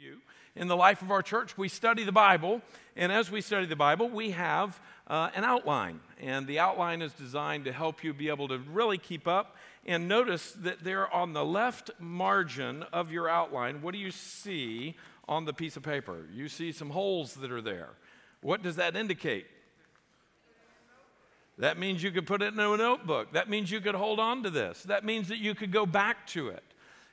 you. In the life of our church, we study the Bible, and as we study the Bible, we have uh, an outline. And the outline is designed to help you be able to really keep up. And notice that there on the left margin of your outline, what do you see on the piece of paper? You see some holes that are there. What does that indicate? That means you could put it in a notebook. That means you could hold on to this. That means that you could go back to it.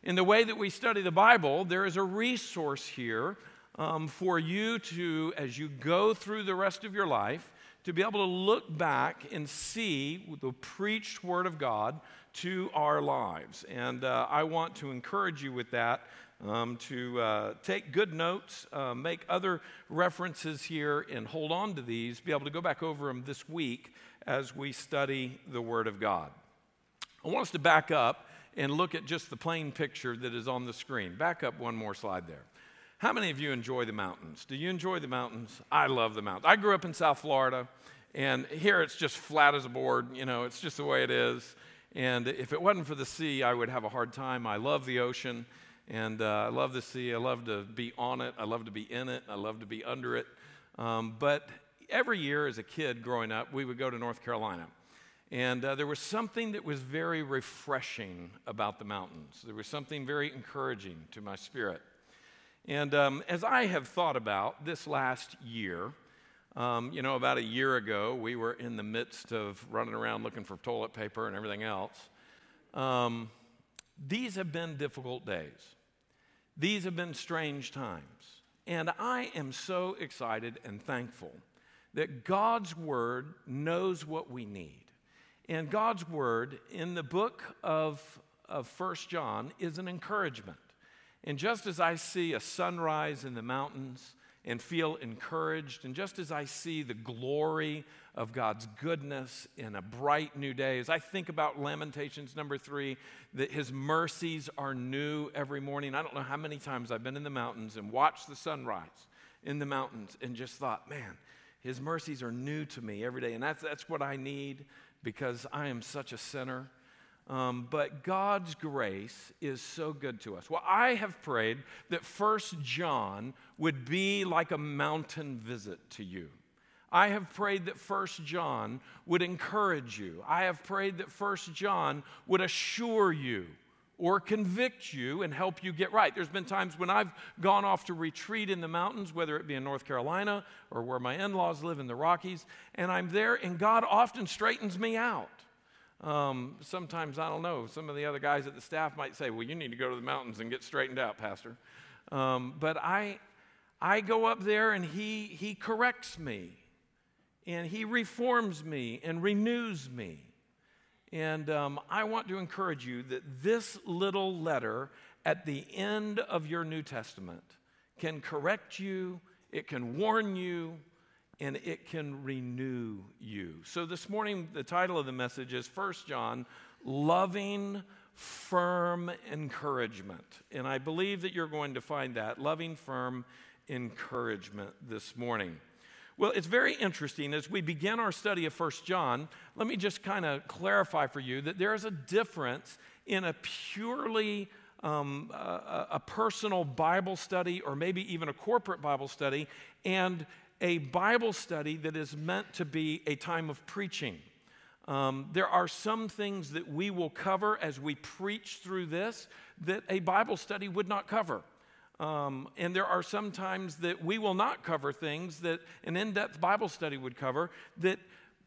In the way that we study the Bible, there is a resource here um, for you to, as you go through the rest of your life, to be able to look back and see the preached Word of God to our lives. And uh, I want to encourage you with that. Um, to uh, take good notes, uh, make other references here, and hold on to these, be able to go back over them this week as we study the Word of God. I want us to back up and look at just the plain picture that is on the screen. Back up one more slide there. How many of you enjoy the mountains? Do you enjoy the mountains? I love the mountains. I grew up in South Florida, and here it's just flat as a board. You know, it's just the way it is. And if it wasn't for the sea, I would have a hard time. I love the ocean, and uh, I love the sea. I love to be on it. I love to be in it. I love to be under it. Um, but every year as a kid growing up, we would go to North Carolina. And uh, there was something that was very refreshing about the mountains. There was something very encouraging to my spirit. And um, as I have thought about this last year, um, you know, about a year ago, we were in the midst of running around looking for toilet paper and everything else. Um, these have been difficult days. These have been strange times. And I am so excited and thankful that God's Word knows what we need. And God's word in the book of, of 1 John is an encouragement. And just as I see a sunrise in the mountains and feel encouraged, and just as I see the glory of God's goodness in a bright new day, as I think about Lamentations number three, that His mercies are new every morning. I don't know how many times I've been in the mountains and watched the sunrise in the mountains and just thought, man, His mercies are new to me every day. And that's, that's what I need because I am such a sinner. Um, but God's grace is so good to us. Well, I have prayed that First John would be like a mountain visit to you. I have prayed that First John would encourage you. I have prayed that First John would assure you or convict you and help you get right. There's been times when I've gone off to retreat in the mountains, whether it be in North Carolina or where my in laws live in the Rockies, and I'm there, and God often straightens me out. Um, sometimes, I don't know, some of the other guys at the staff might say, Well, you need to go to the mountains and get straightened out, Pastor. Um, but I, I go up there and he, he corrects me, and he reforms me and renews me. And um, I want to encourage you that this little letter at the end of your New Testament can correct you, it can warn you, and it can renew you. So this morning, the title of the message is First John Loving Firm Encouragement. And I believe that you're going to find that loving, firm encouragement this morning. Well, it's very interesting. As we begin our study of First John, let me just kind of clarify for you that there is a difference in a purely um, a, a personal Bible study or maybe even a corporate Bible study and a Bible study that is meant to be a time of preaching. Um, there are some things that we will cover as we preach through this that a Bible study would not cover. Um, and there are some times that we will not cover things that an in depth Bible study would cover. That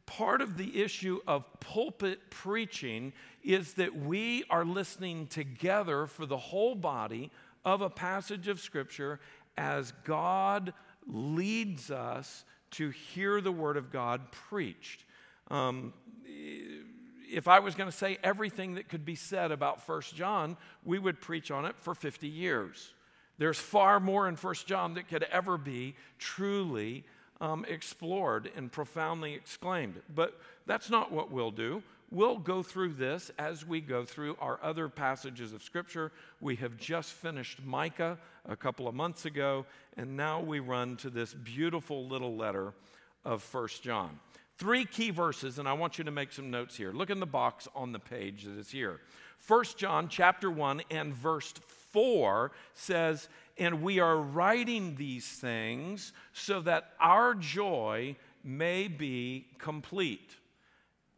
part of the issue of pulpit preaching is that we are listening together for the whole body of a passage of Scripture as God leads us to hear the Word of God preached. Um, if I was going to say everything that could be said about First John, we would preach on it for 50 years. There's far more in First John that could ever be truly um, explored and profoundly exclaimed. But that's not what we'll do. We'll go through this as we go through our other passages of Scripture. We have just finished Micah a couple of months ago, and now we run to this beautiful little letter of First John. Three key verses, and I want you to make some notes here. Look in the box on the page that is here. First John chapter 1 and verse 4 says, And we are writing these things so that our joy may be complete.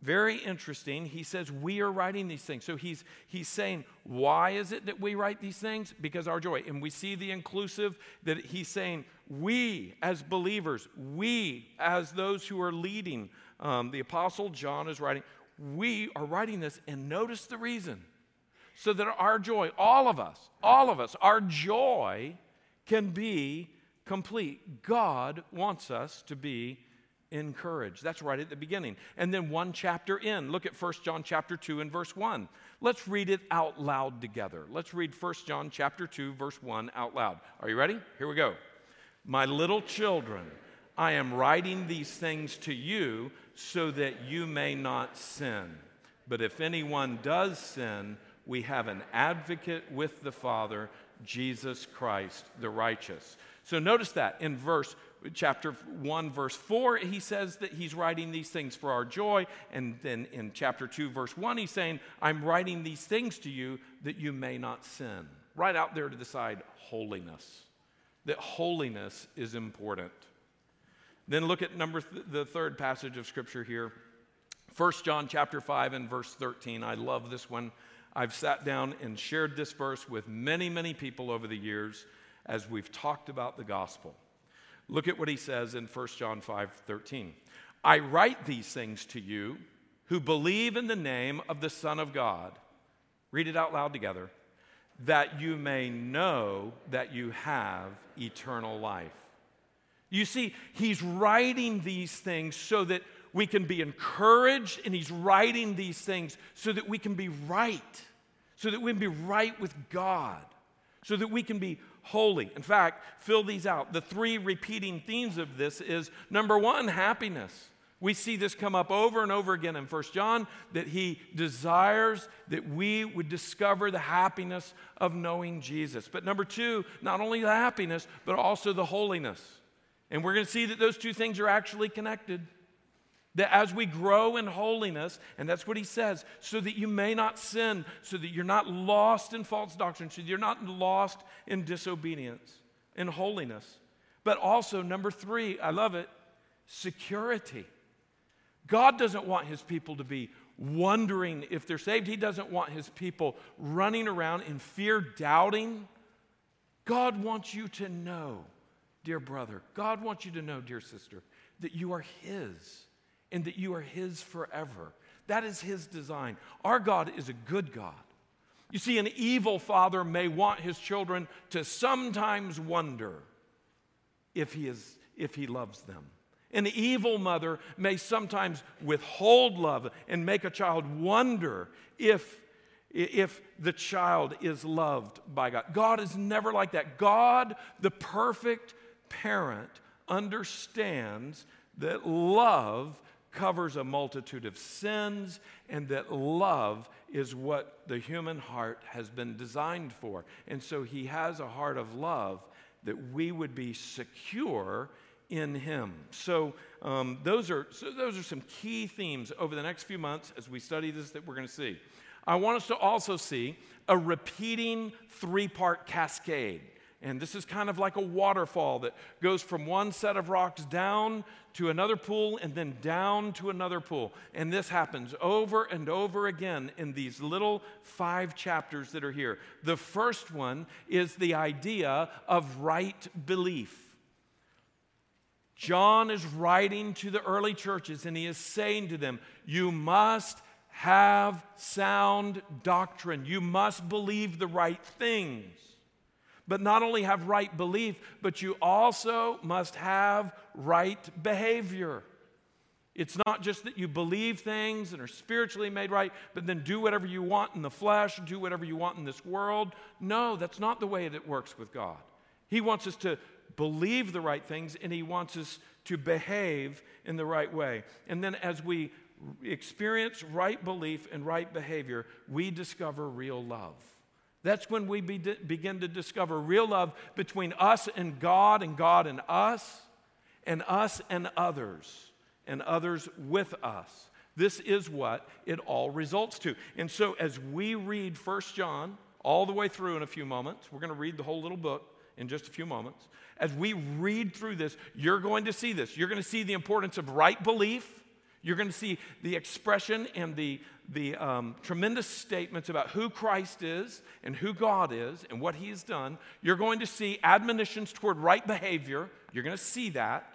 Very interesting. He says, We are writing these things. So he's, he's saying, Why is it that we write these things? Because our joy. And we see the inclusive that he's saying, We as believers, we as those who are leading, um, the Apostle John is writing, we are writing this, and notice the reason. So that our joy, all of us, all of us, our joy can be complete. God wants us to be encouraged. That's right at the beginning. And then one chapter in, look at 1 John chapter 2 and verse 1. Let's read it out loud together. Let's read 1 John chapter 2 verse 1 out loud. Are you ready? Here we go. My little children, I am writing these things to you so that you may not sin. But if anyone does sin, we have an advocate with the Father, Jesus Christ the righteous. So notice that in verse chapter 1, verse 4, he says that he's writing these things for our joy. And then in chapter 2, verse 1, he's saying, I'm writing these things to you that you may not sin. Right out there to the side, holiness. That holiness is important. Then look at number th- the third passage of scripture here. 1 John chapter 5 and verse 13. I love this one. I've sat down and shared this verse with many, many people over the years as we've talked about the gospel. Look at what he says in 1 John 5 13. I write these things to you who believe in the name of the Son of God. Read it out loud together. That you may know that you have eternal life. You see, he's writing these things so that we can be encouraged, and he's writing these things so that we can be right, so that we can be right with God, so that we can be holy. In fact, fill these out. The three repeating themes of this is number one, happiness. We see this come up over and over again in First John that he desires that we would discover the happiness of knowing Jesus. But number two, not only the happiness, but also the holiness. And we're going to see that those two things are actually connected. That as we grow in holiness, and that's what he says, so that you may not sin, so that you're not lost in false doctrine, so you're not lost in disobedience, in holiness. But also, number three, I love it, security. God doesn't want his people to be wondering if they're saved. He doesn't want his people running around in fear, doubting. God wants you to know, dear brother, God wants you to know, dear sister, that you are his and that you are His forever. That is His design. Our God is a good God. You see, an evil father may want his children to sometimes wonder if he, is, if he loves them. An evil mother may sometimes withhold love and make a child wonder if, if the child is loved by God. God is never like that. God, the perfect parent, understands that love covers a multitude of sins, and that love is what the human heart has been designed for. And so he has a heart of love that we would be secure in him. So, um, those, are, so those are some key themes over the next few months as we study this that we're going to see. I want us to also see a repeating three part cascade. And this is kind of like a waterfall that goes from one set of rocks down to another pool and then down to another pool. And this happens over and over again in these little five chapters that are here. The first one is the idea of right belief. John is writing to the early churches and he is saying to them, You must have sound doctrine, you must believe the right things but not only have right belief, but you also must have right behavior. It's not just that you believe things and are spiritually made right, but then do whatever you want in the flesh, do whatever you want in this world. No, that's not the way that works with God. He wants us to believe the right things and He wants us to behave in the right way. And then as we experience right belief and right behavior, we discover real love. That's when we be, begin to discover real love between us and God, and God and us, and us and others, and others with us. This is what it all results to. And so, as we read First John, all the way through in a few moments. We're going to read the whole little book in just a few moments. As we read through this, you're going to see this. You're going to see the importance of right belief. You're going to see the expression and the, the um, tremendous statements about who Christ is and who God is and what He has done. You're going to see admonitions toward right behavior. You're going to see that.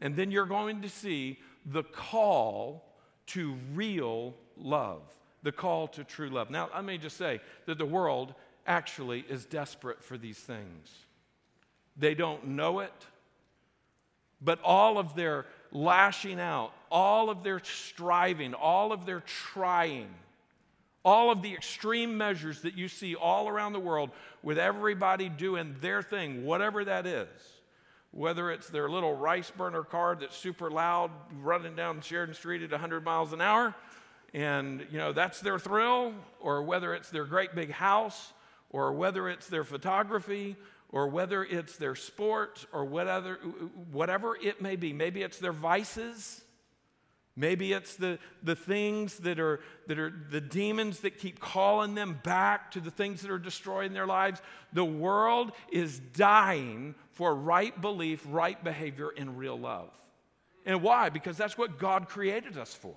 And then you're going to see the call to real love, the call to true love. Now, let me just say that the world actually is desperate for these things. They don't know it, but all of their lashing out, all of their striving, all of their trying, all of the extreme measures that you see all around the world with everybody doing their thing, whatever that is, whether it's their little rice burner car that's super loud running down Sheridan Street at 100 miles an hour, and you know that's their thrill, or whether it's their great big house, or whether it's their photography, or whether it's their sports, or whatever, whatever it may be. Maybe it's their vices. Maybe it's the, the things that are, that are the demons that keep calling them back to the things that are destroying their lives. The world is dying for right belief, right behavior, and real love. And why? Because that's what God created us for.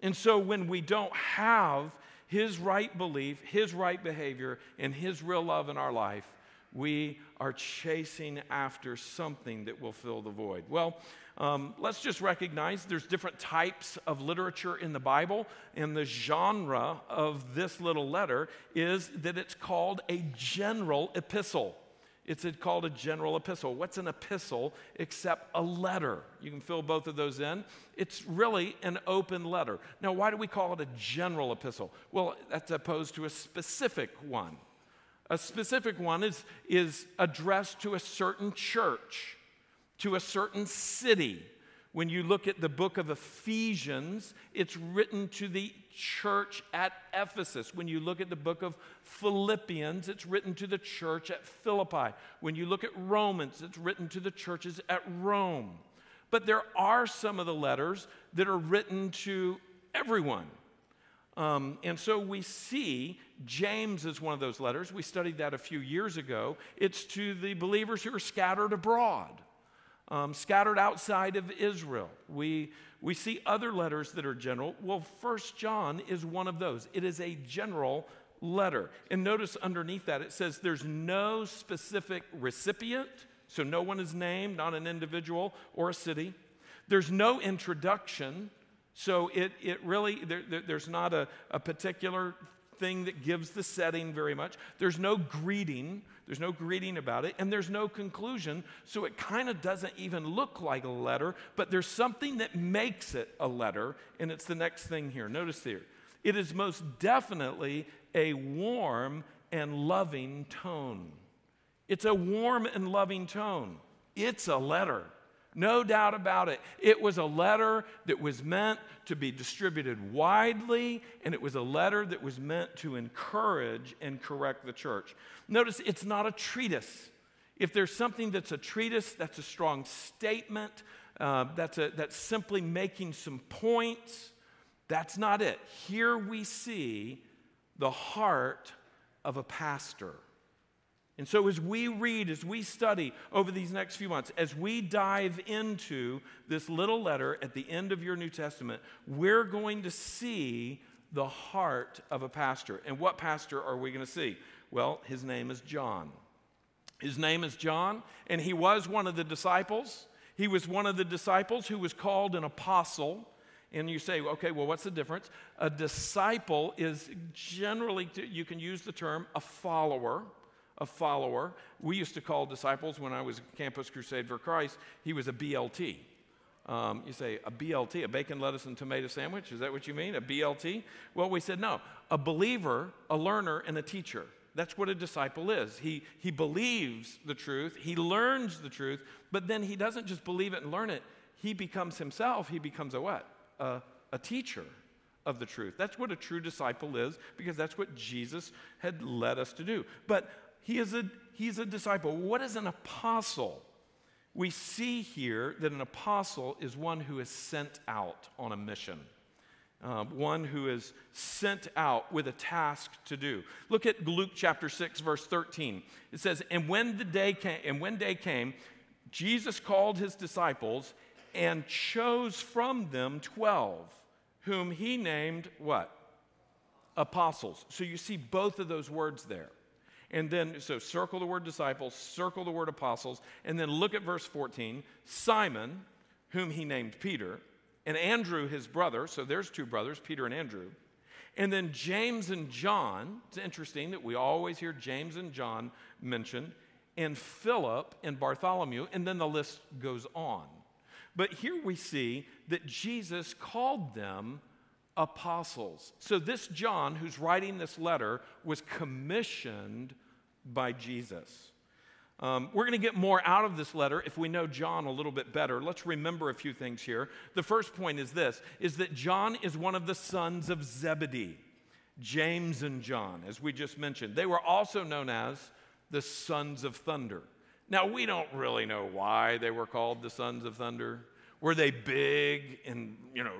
And so when we don't have His right belief, His right behavior, and His real love in our life, we are chasing after something that will fill the void. Well, um, let's just recognize there's different types of literature in the Bible, and the genre of this little letter is that it's called a general epistle. It's called a general epistle. What's an epistle except a letter? You can fill both of those in. It's really an open letter. Now, why do we call it a general epistle? Well, that's opposed to a specific one. A specific one is, is addressed to a certain church, to a certain city. When you look at the book of Ephesians, it's written to the church at Ephesus. When you look at the book of Philippians, it's written to the church at Philippi. When you look at Romans, it's written to the churches at Rome. But there are some of the letters that are written to everyone. Um, and so we see James is one of those letters. We studied that a few years ago. It's to the believers who are scattered abroad, um, scattered outside of Israel. We, we see other letters that are general. Well, First John is one of those. It is a general letter. And notice underneath that it says there's no specific recipient, so no one is named, not an individual or a city. There's no introduction. So it, it really, there, there, there's not a, a particular thing that gives the setting very much. There's no greeting. There's no greeting about it. And there's no conclusion. So it kind of doesn't even look like a letter, but there's something that makes it a letter. And it's the next thing here. Notice here. It is most definitely a warm and loving tone. It's a warm and loving tone. It's a letter. No doubt about it. It was a letter that was meant to be distributed widely, and it was a letter that was meant to encourage and correct the church. Notice it's not a treatise. If there's something that's a treatise, that's a strong statement, uh, that's, a, that's simply making some points. That's not it. Here we see the heart of a pastor. And so, as we read, as we study over these next few months, as we dive into this little letter at the end of your New Testament, we're going to see the heart of a pastor. And what pastor are we going to see? Well, his name is John. His name is John, and he was one of the disciples. He was one of the disciples who was called an apostle. And you say, okay, well, what's the difference? A disciple is generally, you can use the term a follower a follower. We used to call disciples when I was Campus Crusade for Christ, he was a BLT. Um, you say, a BLT, a bacon, lettuce, and tomato sandwich? Is that what you mean? A BLT? Well, we said, no. A believer, a learner, and a teacher. That's what a disciple is. He, he believes the truth, he learns the truth, but then he doesn't just believe it and learn it. He becomes himself, he becomes a what? A, a teacher of the truth. That's what a true disciple is because that's what Jesus had led us to do. But he is a, he's a disciple. What is an apostle? We see here that an apostle is one who is sent out on a mission. uh, one who is sent out with a task to do. Look at Luke chapter 6, verse 13. It says, And when the day came, and when day came, Jesus called his disciples and chose from them 12, whom he named what? Apostles. So you see both of those words there. And then, so circle the word disciples, circle the word apostles, and then look at verse 14 Simon, whom he named Peter, and Andrew, his brother. So there's two brothers, Peter and Andrew. And then James and John. It's interesting that we always hear James and John mentioned, and Philip and Bartholomew, and then the list goes on. But here we see that Jesus called them apostles. So this John, who's writing this letter, was commissioned by Jesus. Um, we're going to get more out of this letter if we know John a little bit better. Let's remember a few things here. The first point is this is that John is one of the sons of Zebedee. James and John, as we just mentioned. They were also known as the sons of thunder. Now, we don't really know why they were called the sons of thunder. Were they big and, you know,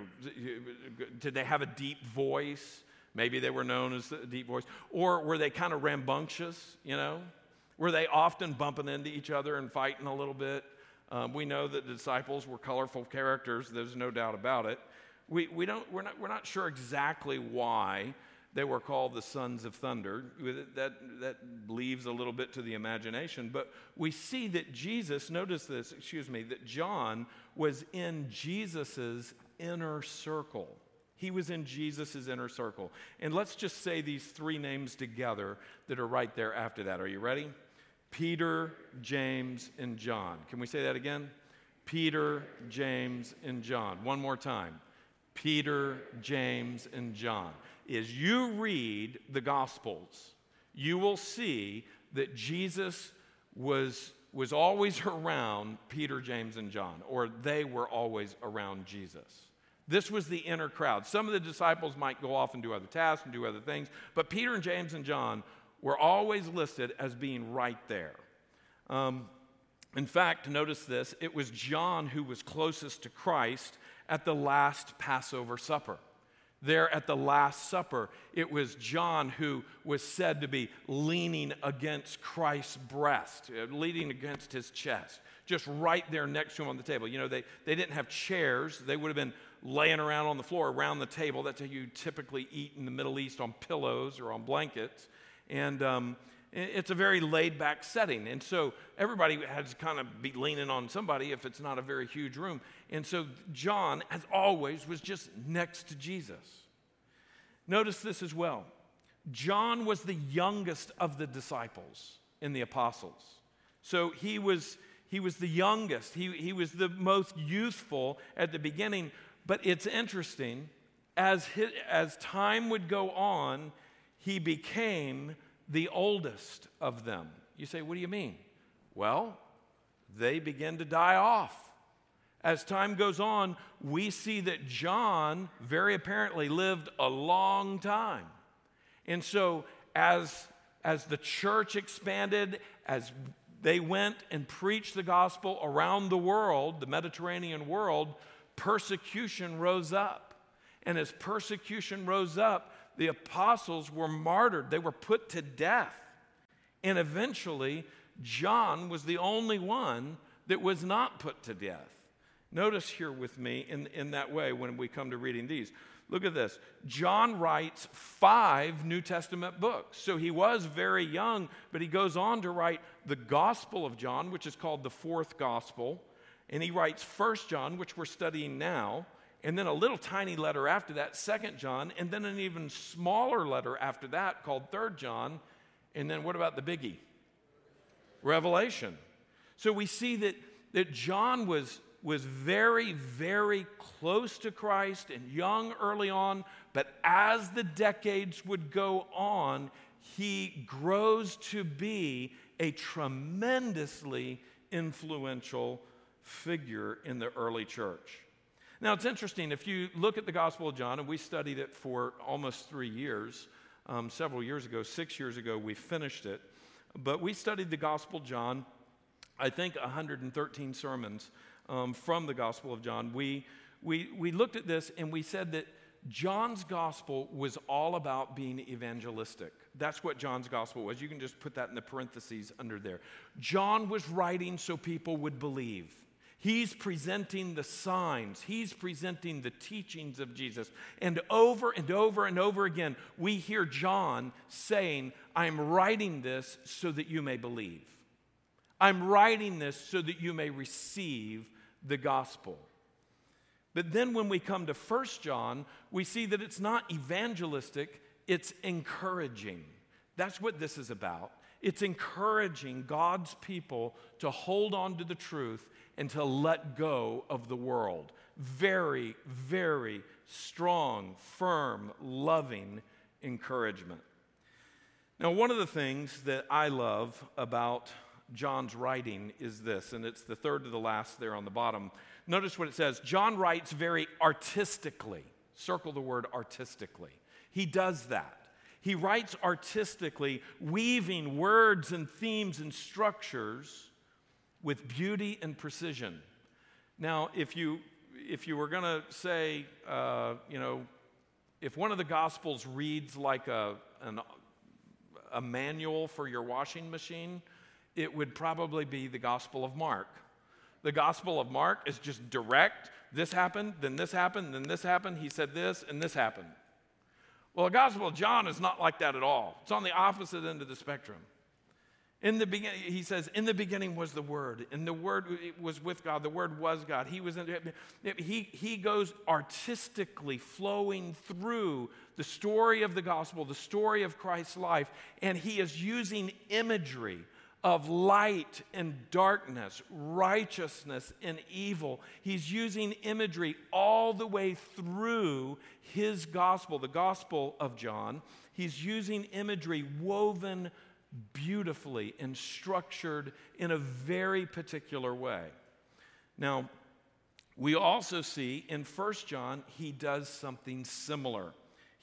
did they have a deep voice? Maybe they were known as a deep voice. Or were they kind of rambunctious, you know? Were they often bumping into each other and fighting a little bit? Um, we know that the disciples were colorful characters, there's no doubt about it. We, we don't, we're, not, we're not sure exactly why they were called the sons of thunder. That, that leaves a little bit to the imagination. But we see that Jesus, notice this, excuse me, that John was in Jesus's inner circle. He was in Jesus' inner circle. And let's just say these three names together that are right there after that. Are you ready? Peter, James, and John. Can we say that again? Peter, James, and John. One more time. Peter, James, and John. As you read the Gospels, you will see that Jesus was, was always around Peter, James, and John, or they were always around Jesus. This was the inner crowd. Some of the disciples might go off and do other tasks and do other things, but Peter and James and John were always listed as being right there. Um, in fact, notice this it was John who was closest to Christ at the last Passover supper. There at the Last Supper, it was John who was said to be leaning against Christ's breast, uh, leaning against his chest, just right there next to him on the table. You know, they, they didn't have chairs, they would have been laying around on the floor around the table. That's how you typically eat in the Middle East on pillows or on blankets. And um, it's a very laid back setting. And so everybody has to kind of be leaning on somebody if it's not a very huge room. And so John, as always, was just next to Jesus. Notice this as well. John was the youngest of the disciples in the apostles. So he was, he was the youngest, he, he was the most youthful at the beginning. But it's interesting, as, his, as time would go on, he became the oldest of them. You say, what do you mean? Well, they begin to die off. As time goes on, we see that John very apparently lived a long time. And so, as, as the church expanded, as they went and preached the gospel around the world, the Mediterranean world, persecution rose up. And as persecution rose up, the apostles were martyred, they were put to death. And eventually, John was the only one that was not put to death. Notice here with me in, in that way when we come to reading these. Look at this. John writes five New Testament books. So he was very young, but he goes on to write the Gospel of John, which is called the fourth Gospel. And he writes First John, which we're studying now and then a little tiny letter after that, Second John, and then an even smaller letter after that called Third John. And then what about the biggie? Revelation. So we see that, that John was, was very, very close to Christ and young early on, but as the decades would go on, he grows to be a tremendously influential figure in the early church. Now, it's interesting. If you look at the Gospel of John, and we studied it for almost three years, um, several years ago, six years ago, we finished it. But we studied the Gospel of John, I think 113 sermons um, from the Gospel of John. We, we, we looked at this and we said that John's gospel was all about being evangelistic. That's what John's gospel was. You can just put that in the parentheses under there. John was writing so people would believe. He's presenting the signs, he's presenting the teachings of Jesus. And over and over and over again, we hear John saying, I'm writing this so that you may believe. I'm writing this so that you may receive the gospel. But then when we come to First John, we see that it's not evangelistic, it's encouraging. That's what this is about. It's encouraging God's people to hold on to the truth and to let go of the world. Very, very strong, firm, loving encouragement. Now, one of the things that I love about John's writing is this, and it's the third to the last there on the bottom. Notice what it says John writes very artistically. Circle the word artistically. He does that. He writes artistically, weaving words and themes and structures with beauty and precision. Now, if you, if you were going to say, uh, you know, if one of the Gospels reads like a, an, a manual for your washing machine, it would probably be the Gospel of Mark. The Gospel of Mark is just direct. This happened, then this happened, then this happened. He said this, and this happened. Well, the Gospel of John is not like that at all. It's on the opposite end of the spectrum. In the beginning, he says, in the beginning was the Word, and the Word was with God. The Word was God. He was in, he, he goes artistically flowing through the story of the gospel, the story of Christ's life, and he is using imagery of light and darkness, righteousness and evil. He's using imagery all the way through his gospel, the gospel of John. He's using imagery woven beautifully and structured in a very particular way. Now, we also see in First John, he does something similar.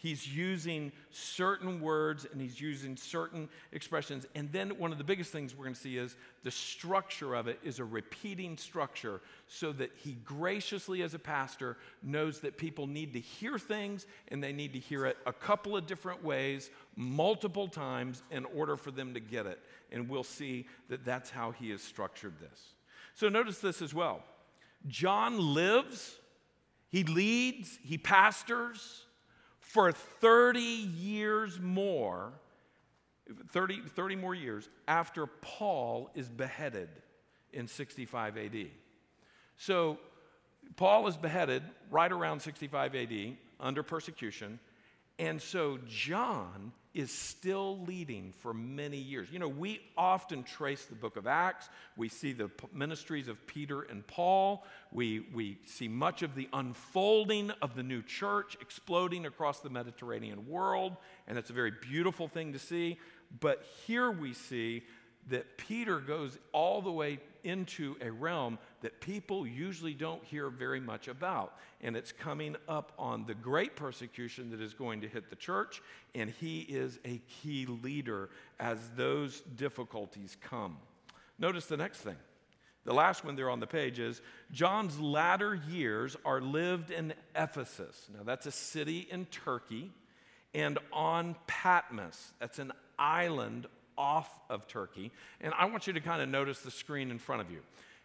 He's using certain words and he's using certain expressions. And then one of the biggest things we're going to see is the structure of it is a repeating structure so that he graciously, as a pastor, knows that people need to hear things and they need to hear it a couple of different ways, multiple times, in order for them to get it. And we'll see that that's how he has structured this. So notice this as well John lives, he leads, he pastors for 30 years more, 30, 30 more years after Paul is beheaded in 65 AD. So Paul is beheaded right around 65 AD under persecution. And so John is still leading for many years. You know, we often trace the book of Acts. We see the ministries of Peter and Paul. We, we see much of the unfolding of the new church exploding across the Mediterranean world, and it's a very beautiful thing to see. But here we see that Peter goes all the way into a realm that people usually don't hear very much about. And it's coming up on the great persecution that is going to hit the church, and he is a key leader as those difficulties come. Notice the next thing. The last one there on the page is John's latter years are lived in Ephesus. Now, that's a city in Turkey, and on Patmos. That's an island off of Turkey. And I want you to kind of notice the screen in front of you.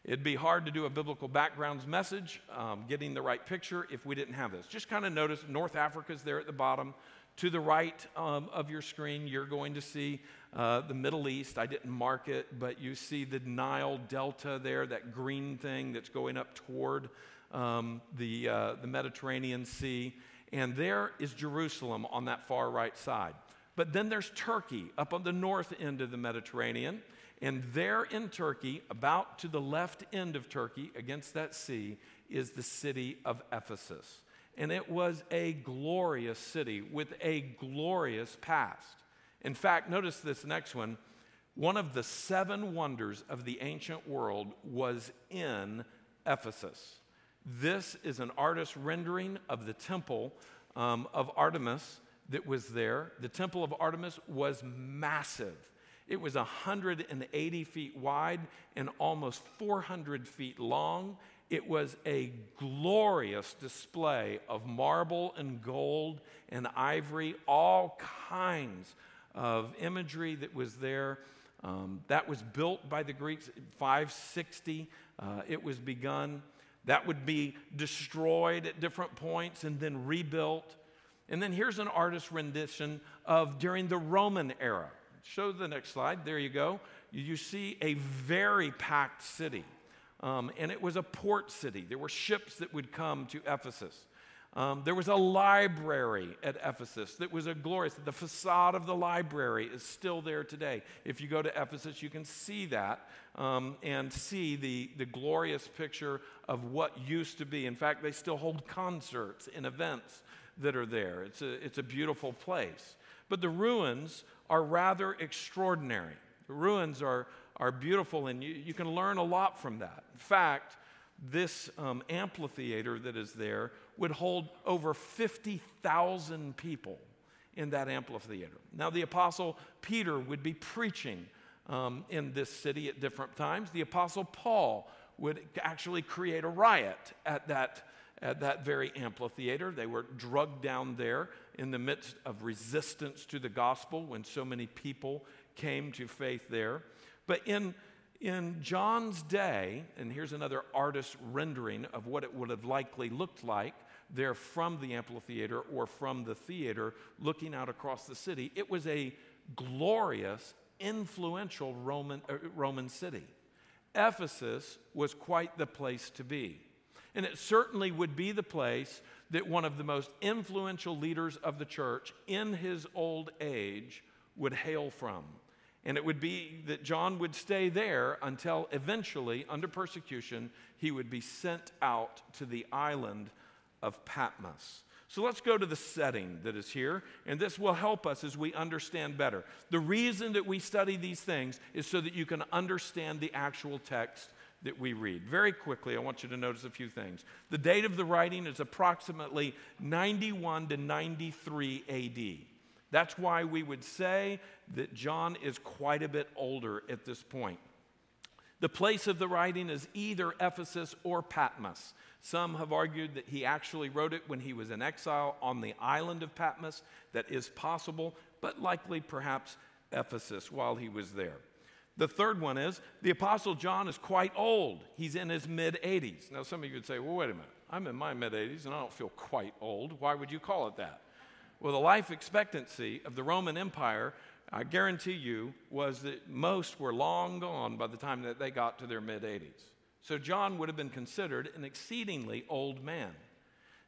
It'd be hard to do a biblical backgrounds message, um, getting the right picture, if we didn't have this. Just kind of notice North Africa's there at the bottom. To the right um, of your screen, you're going to see uh, the Middle East. I didn't mark it, but you see the Nile Delta there, that green thing that's going up toward um, the, uh, the Mediterranean Sea. And there is Jerusalem on that far right side. But then there's Turkey up on the north end of the Mediterranean. And there in Turkey, about to the left end of Turkey, against that sea, is the city of Ephesus. And it was a glorious city with a glorious past. In fact, notice this next one. One of the seven wonders of the ancient world was in Ephesus. This is an artist's rendering of the temple um, of Artemis that was there. The temple of Artemis was massive. It was 180 feet wide and almost 400 feet long. it was a glorious display of marble and gold and ivory, all kinds of imagery that was there. Um, that was built by the Greeks 560. Uh, it was begun. That would be destroyed at different points and then rebuilt. And then here's an artist's rendition of during the Roman era. Show the next slide. There you go. You see a very packed city. Um, and it was a port city. There were ships that would come to Ephesus. Um, there was a library at Ephesus that was a glorious. The facade of the library is still there today. If you go to Ephesus, you can see that um, and see the, the glorious picture of what used to be. In fact, they still hold concerts and events that are there. It's a, it's a beautiful place. But the ruins are rather extraordinary. The ruins are, are beautiful, and you, you can learn a lot from that. In fact, this um, amphitheater that is there would hold over 50,000 people in that amphitheater. Now, the Apostle Peter would be preaching um, in this city at different times. The Apostle Paul would actually create a riot at that, at that very amphitheater. They were drugged down there in the midst of resistance to the gospel when so many people came to faith there. But in, in John's day, and here's another artist's rendering of what it would have likely looked like there from the amphitheater or from the theater looking out across the city, it was a glorious, influential Roman, uh, Roman city. Ephesus was quite the place to be. And it certainly would be the place that one of the most influential leaders of the church in his old age would hail from. And it would be that John would stay there until eventually, under persecution, he would be sent out to the island of Patmos. So let's go to the setting that is here, and this will help us as we understand better. The reason that we study these things is so that you can understand the actual text that we read. Very quickly, I want you to notice a few things. The date of the writing is approximately 91 to 93 AD. That's why we would say that John is quite a bit older at this point. The place of the writing is either Ephesus or Patmos. Some have argued that he actually wrote it when he was in exile on the island of Patmos. That is possible, but likely perhaps Ephesus while he was there. The third one is the Apostle John is quite old. He's in his mid 80s. Now, some of you would say, well, wait a minute. I'm in my mid 80s and I don't feel quite old. Why would you call it that? Well, the life expectancy of the Roman Empire, I guarantee you, was that most were long gone by the time that they got to their mid 80s. So John would have been considered an exceedingly old man.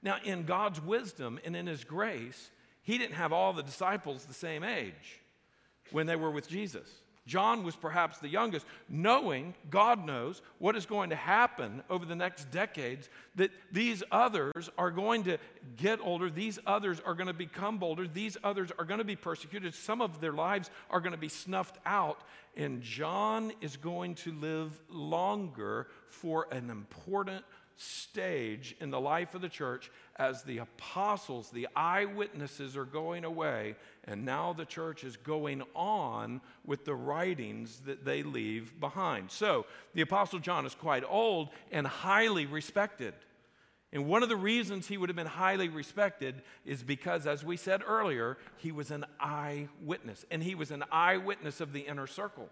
Now, in God's wisdom and in his grace, he didn't have all the disciples the same age when they were with Jesus. John was perhaps the youngest, knowing, God knows, what is going to happen over the next decades, that these others are going to get older, these others are going to become bolder, these others are going to be persecuted, some of their lives are going to be snuffed out, and John is going to live longer for an important stage in the life of the church as the apostles, the eyewitnesses, are going away, and now the church is going on with the writings that they leave behind. So the apostle John is quite old and highly respected. And one of the reasons he would have been highly respected is because, as we said earlier, he was an eyewitness, and he was an eyewitness of the inner circle.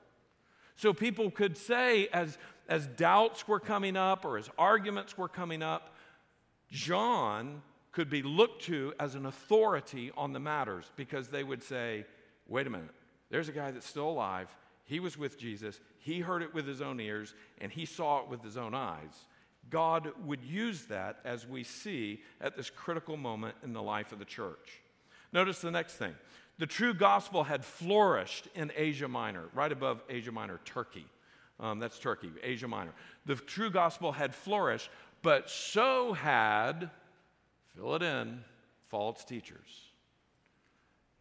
So people could say, as, as doubts were coming up or as arguments were coming up, John could be looked to as an authority on the matters because they would say, wait a minute, there's a guy that's still alive. He was with Jesus. He heard it with his own ears and he saw it with his own eyes. God would use that as we see at this critical moment in the life of the church. Notice the next thing the true gospel had flourished in Asia Minor, right above Asia Minor, Turkey. Um, that's Turkey, Asia Minor. The true gospel had flourished, but so had, fill it in, false teachers.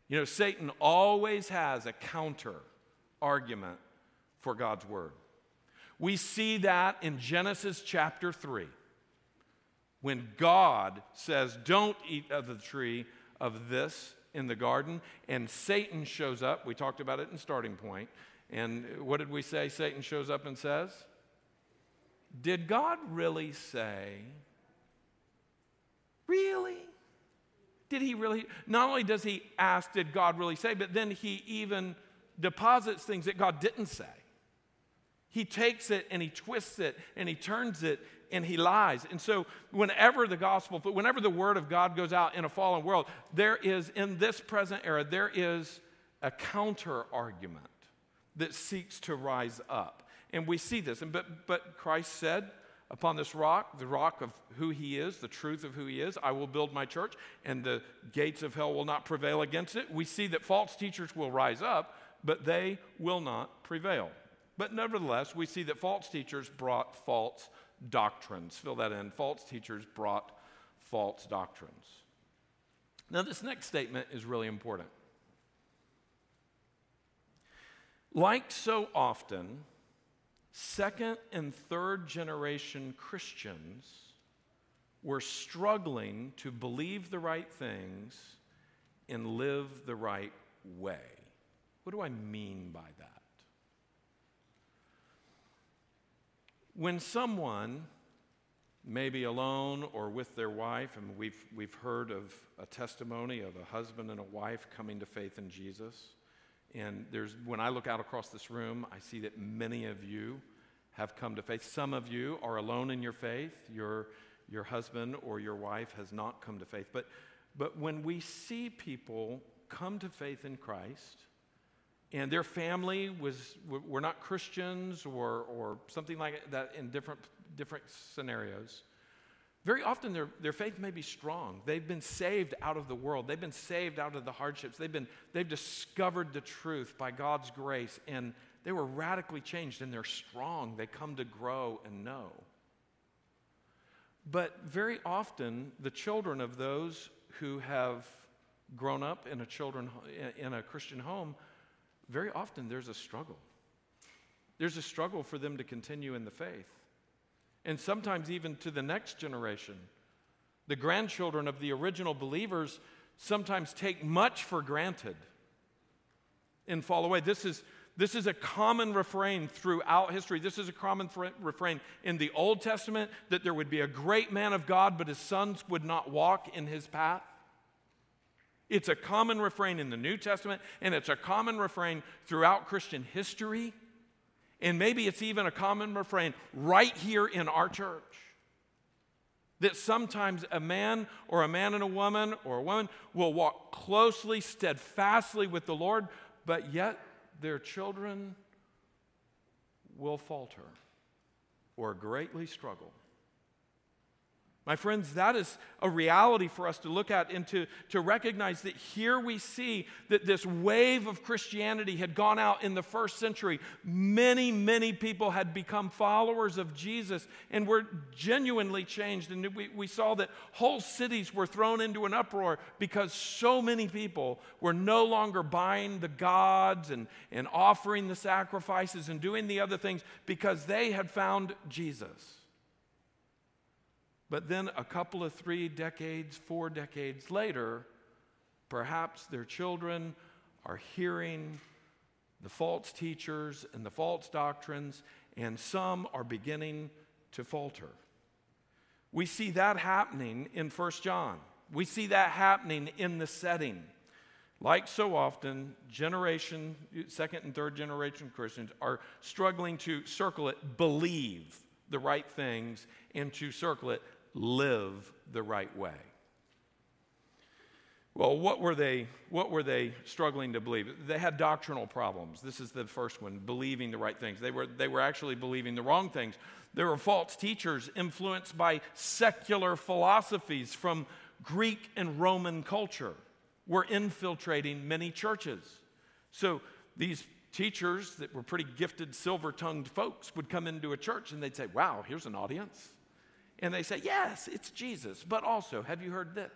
You know, Satan always has a counter argument for God's word. We see that in Genesis chapter 3 when God says, Don't eat of the tree of this in the garden, and Satan shows up. We talked about it in starting point. And what did we say Satan shows up and says? Did God really say? Really? Did he really? Not only does he ask, Did God really say? but then he even deposits things that God didn't say. He takes it and he twists it and he turns it and he lies. And so, whenever the gospel, whenever the word of God goes out in a fallen world, there is, in this present era, there is a counter argument that seeks to rise up. And we see this. And, but, but Christ said, Upon this rock, the rock of who he is, the truth of who he is, I will build my church, and the gates of hell will not prevail against it. We see that false teachers will rise up, but they will not prevail. But nevertheless, we see that false teachers brought false doctrines. Fill that in. False teachers brought false doctrines. Now, this next statement is really important. Like so often, second and third generation Christians were struggling to believe the right things and live the right way. What do I mean by that? When someone, maybe alone or with their wife, and we've, we've heard of a testimony of a husband and a wife coming to faith in Jesus and there's, when I look out across this room, I see that many of you have come to faith. Some of you are alone in your faith. Your, your husband or your wife has not come to faith. But, but when we see people come to faith in Christ, and their family was were not Christians or, or something like that in different, different scenarios, very often, their, their faith may be strong. They've been saved out of the world. They've been saved out of the hardships. They've, been, they've discovered the truth by God's grace, and they were radically changed, and they're strong. They come to grow and know. But very often, the children of those who have grown up in a, children, in a Christian home, very often there's a struggle. There's a struggle for them to continue in the faith and sometimes even to the next generation. The grandchildren of the original believers sometimes take much for granted and fall away. This is, this is a common refrain throughout history. This is a common refrain in the Old Testament that there would be a great man of God, but his sons would not walk in his path. It's a common refrain in the New Testament, and it's a common refrain throughout Christian history. And maybe it's even a common refrain right here in our church. That sometimes a man or a man and a woman or a woman will walk closely, steadfastly with the Lord, but yet their children will falter or greatly struggle. My friends, that is a reality for us to look at and to, to recognize that here we see that this wave of Christianity had gone out in the first century. Many, many people had become followers of Jesus and were genuinely changed. And we, we saw that whole cities were thrown into an uproar because so many people were no longer buying the gods and, and offering the sacrifices and doing the other things because they had found Jesus. But then, a couple of three decades, four decades later, perhaps their children are hearing the false teachers and the false doctrines, and some are beginning to falter. We see that happening in 1 John. We see that happening in the setting. Like so often, generation, second and third generation Christians are struggling to circle it, believe the right things, and to circle it, live the right way. Well, what were they what were they struggling to believe? They had doctrinal problems. This is the first one, believing the right things. They were they were actually believing the wrong things. There were false teachers influenced by secular philosophies from Greek and Roman culture were infiltrating many churches. So these teachers that were pretty gifted silver-tongued folks would come into a church and they'd say, "Wow, here's an audience." And they say, Yes, it's Jesus. But also, have you heard this?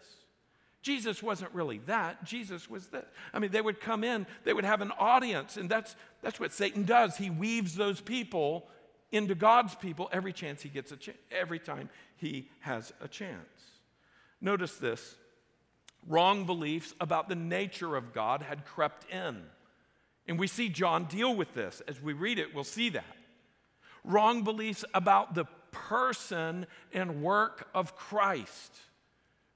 Jesus wasn't really that. Jesus was this. I mean, they would come in, they would have an audience, and that's, that's what Satan does. He weaves those people into God's people every chance he gets a every time he has a chance. Notice this wrong beliefs about the nature of God had crept in. And we see John deal with this. As we read it, we'll see that. Wrong beliefs about the person and work of Christ.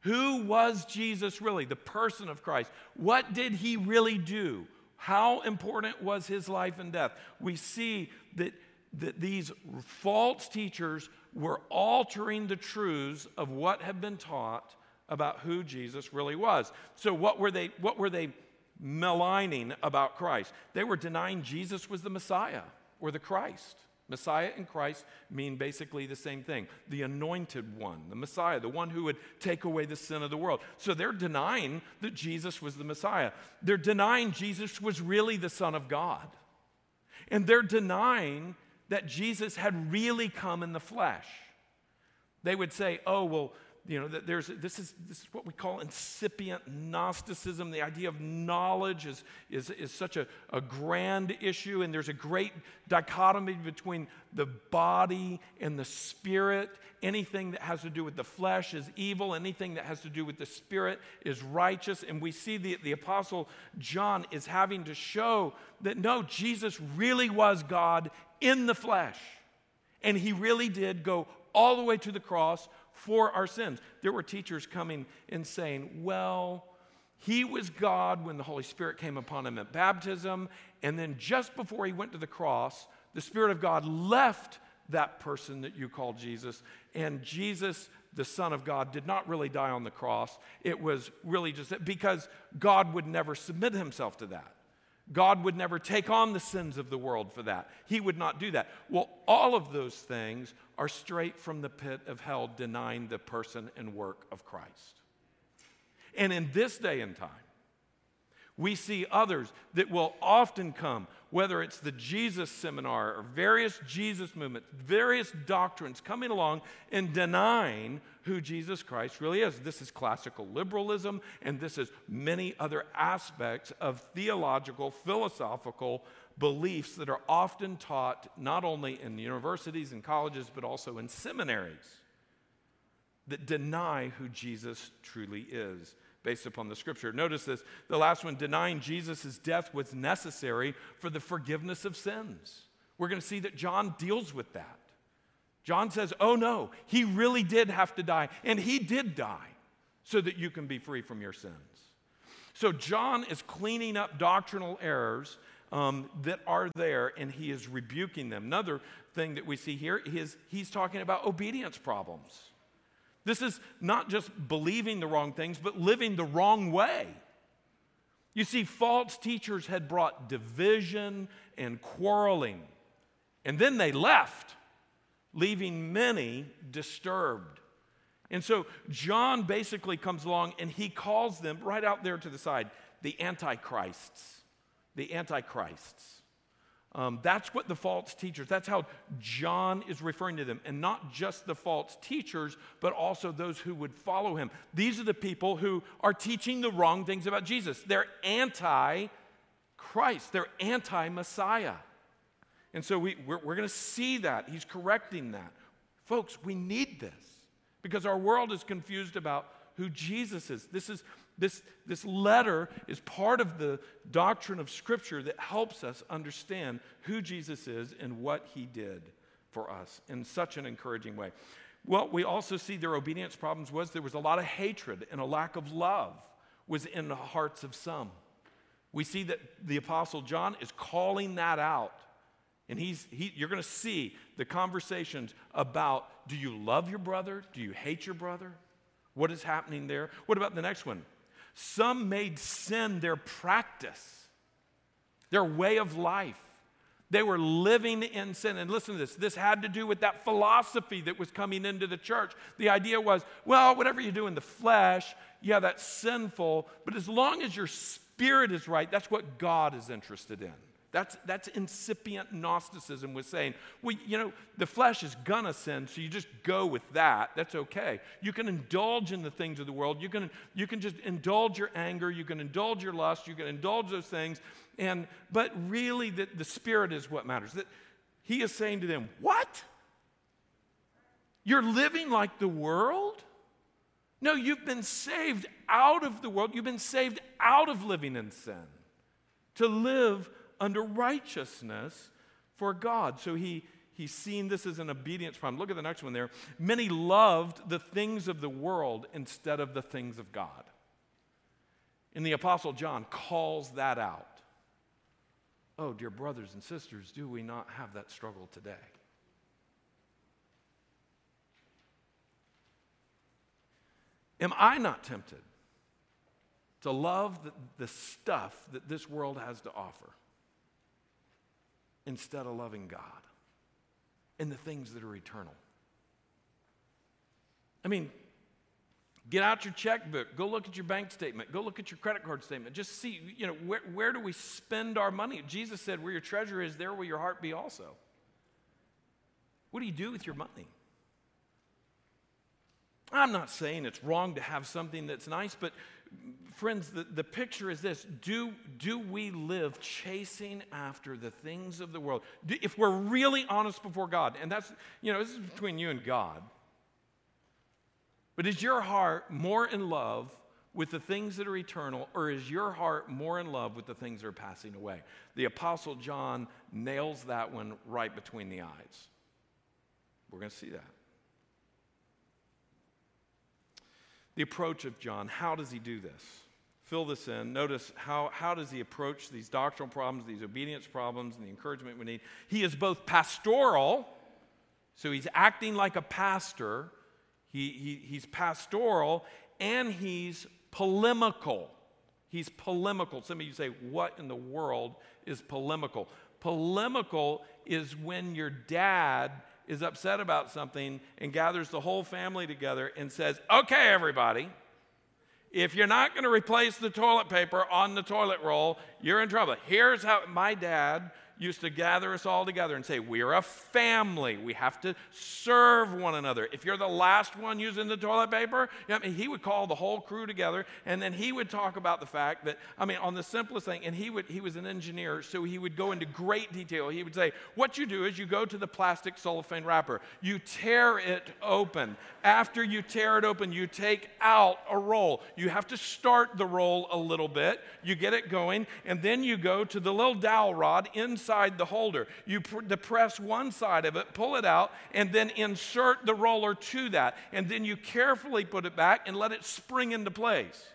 Who was Jesus really? The person of Christ. What did he really do? How important was his life and death? We see that, that these false teachers were altering the truths of what had been taught about who Jesus really was. So, what were they, what were they maligning about Christ? They were denying Jesus was the Messiah or the Christ. Messiah and Christ mean basically the same thing the anointed one, the Messiah, the one who would take away the sin of the world. So they're denying that Jesus was the Messiah. They're denying Jesus was really the Son of God. And they're denying that Jesus had really come in the flesh. They would say, oh, well, you know, there's, this, is, this is what we call incipient Gnosticism. The idea of knowledge is, is, is such a, a grand issue, and there's a great dichotomy between the body and the spirit. Anything that has to do with the flesh is evil, anything that has to do with the spirit is righteous. And we see the, the Apostle John is having to show that no, Jesus really was God in the flesh. And he really did go all the way to the cross for our sins. There were teachers coming and saying, well, he was God when the Holy Spirit came upon him at baptism, and then just before he went to the cross, the Spirit of God left that person that you call Jesus, and Jesus, the Son of God, did not really die on the cross. It was really just that because God would never submit himself to that. God would never take on the sins of the world for that. He would not do that. Well, all of those things are straight from the pit of hell, denying the person and work of Christ. And in this day and time, we see others that will often come, whether it's the Jesus seminar or various Jesus movements, various doctrines coming along and denying who Jesus Christ really is. This is classical liberalism, and this is many other aspects of theological, philosophical beliefs that are often taught not only in universities and colleges, but also in seminaries that deny who Jesus truly is based upon the scripture. Notice this the last one denying Jesus' death was necessary for the forgiveness of sins. We're going to see that John deals with that. John says, Oh no, he really did have to die, and he did die so that you can be free from your sins. So John is cleaning up doctrinal errors um, that are there, and he is rebuking them. Another thing that we see here is he's talking about obedience problems. This is not just believing the wrong things, but living the wrong way. You see, false teachers had brought division and quarreling, and then they left, leaving many disturbed. And so John basically comes along and he calls them right out there to the side the antichrists. The antichrists. Um, that's what the false teachers, that's how John is referring to them. And not just the false teachers, but also those who would follow him. These are the people who are teaching the wrong things about Jesus. They're anti Christ, they're anti Messiah. And so we, we're, we're going to see that. He's correcting that. Folks, we need this because our world is confused about who Jesus is. This is this, this letter is part of the doctrine of Scripture that helps us understand who Jesus is and what he did for us in such an encouraging way. What we also see their obedience problems was there was a lot of hatred and a lack of love was in the hearts of some. We see that the Apostle John is calling that out. And he's, he, you're going to see the conversations about do you love your brother? Do you hate your brother? What is happening there? What about the next one? Some made sin their practice, their way of life. They were living in sin. And listen to this this had to do with that philosophy that was coming into the church. The idea was, well, whatever you do in the flesh, yeah, that's sinful, but as long as your spirit is right, that's what God is interested in. That's, that's incipient Gnosticism was saying, well, you know, the flesh is gonna sin, so you just go with that. That's okay. You can indulge in the things of the world. You can, you can just indulge your anger. You can indulge your lust. You can indulge those things. And, but really, the, the spirit is what matters. That he is saying to them, What? You're living like the world? No, you've been saved out of the world. You've been saved out of living in sin to live under righteousness for God. So he, he's seen this as an obedience problem. Look at the next one there. Many loved the things of the world instead of the things of God. And the Apostle John calls that out. Oh, dear brothers and sisters, do we not have that struggle today? Am I not tempted to love the, the, stuff that this world has to offer instead of loving God and the things that are eternal? I mean, get out your checkbook, go look at your bank statement, go look at your credit card statement. Just see, you know, where, where do we spend our money? Jesus said, Where your treasure is, there will your heart be also. What do you do with your money? I'm not saying it's wrong to have something that's nice, but friends, the, the picture is this do, do we live chasing after the things of the world? Do, if we're really honest before God, and that's, you know, this is between you and God, but is your heart more in love with the things that are eternal, or is your heart more in love with the things that are passing away? The Apostle John nails that one right between the eyes. We're going to see that. The approach of John. How does he do this? Fill this in. Notice how, how does he approach these doctrinal problems, these obedience problems, and the encouragement we need. He is both pastoral, so he's acting like a pastor, he, he, he's pastoral, and he's polemical. He's polemical. Some of you say, What in the world is polemical? Polemical is when your dad is upset about something and gathers the whole family together and says, Okay, everybody, if you're not going to replace the toilet paper on the toilet roll, you're in trouble. Here's how my dad used to gather us all together and say, We're a family. We have to serve one another. If you're the last one using the toilet paper, you know, I mean, he would call the whole crew together and then he would talk about the fact that, I mean, on the simplest thing, and he, would, he was an engineer, so he would go into great detail. He would say, What you do is you go to the plastic cellophane wrapper, you tear it open. After you tear it open, you take out a roll. You have to start the roll a little bit, you get it going, and then you go to the little dowel rod inside inside the holder. You pr- depress one side of it, pull it out, and then insert the roller to that. And then you carefully put it back and let it spring into place.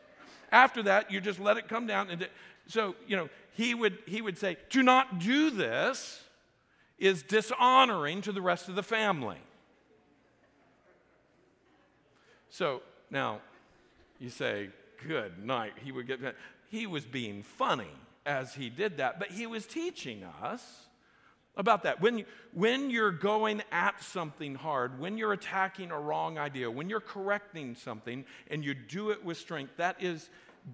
After that, you just let it come down. And so, you know, he would, he would say, Do not do this is dishonoring to the rest of the family. So now you say, Good night. He would get, he was being funny as he did that, but he was teaching us about that. When, when you're going at something hard, when you're attacking a wrong idea, when you're correcting something and you do it with strength, that is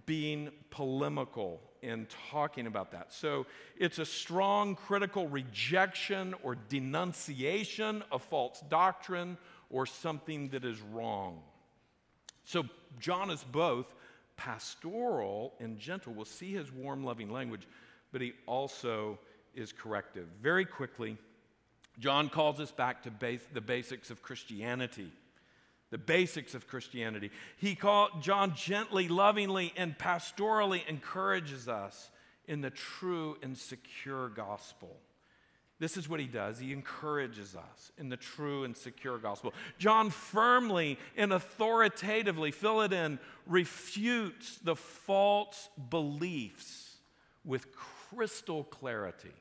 being polemical in talking about that. So it's a strong critical rejection or denunciation of false doctrine or something that is wrong. So John is both pastoral and gentle. We'll see his warm, loving language, but he also is corrective. Very quickly, John calls us back to the basics of Christianity. The basics of Christianity. He called John gently, lovingly, and pastorally encourages us in the true and secure gospel. This is what he does. He encourages us in the true and secure gospel. John firmly and authoritatively, fill it in, refutes the false beliefs with crystal clarity.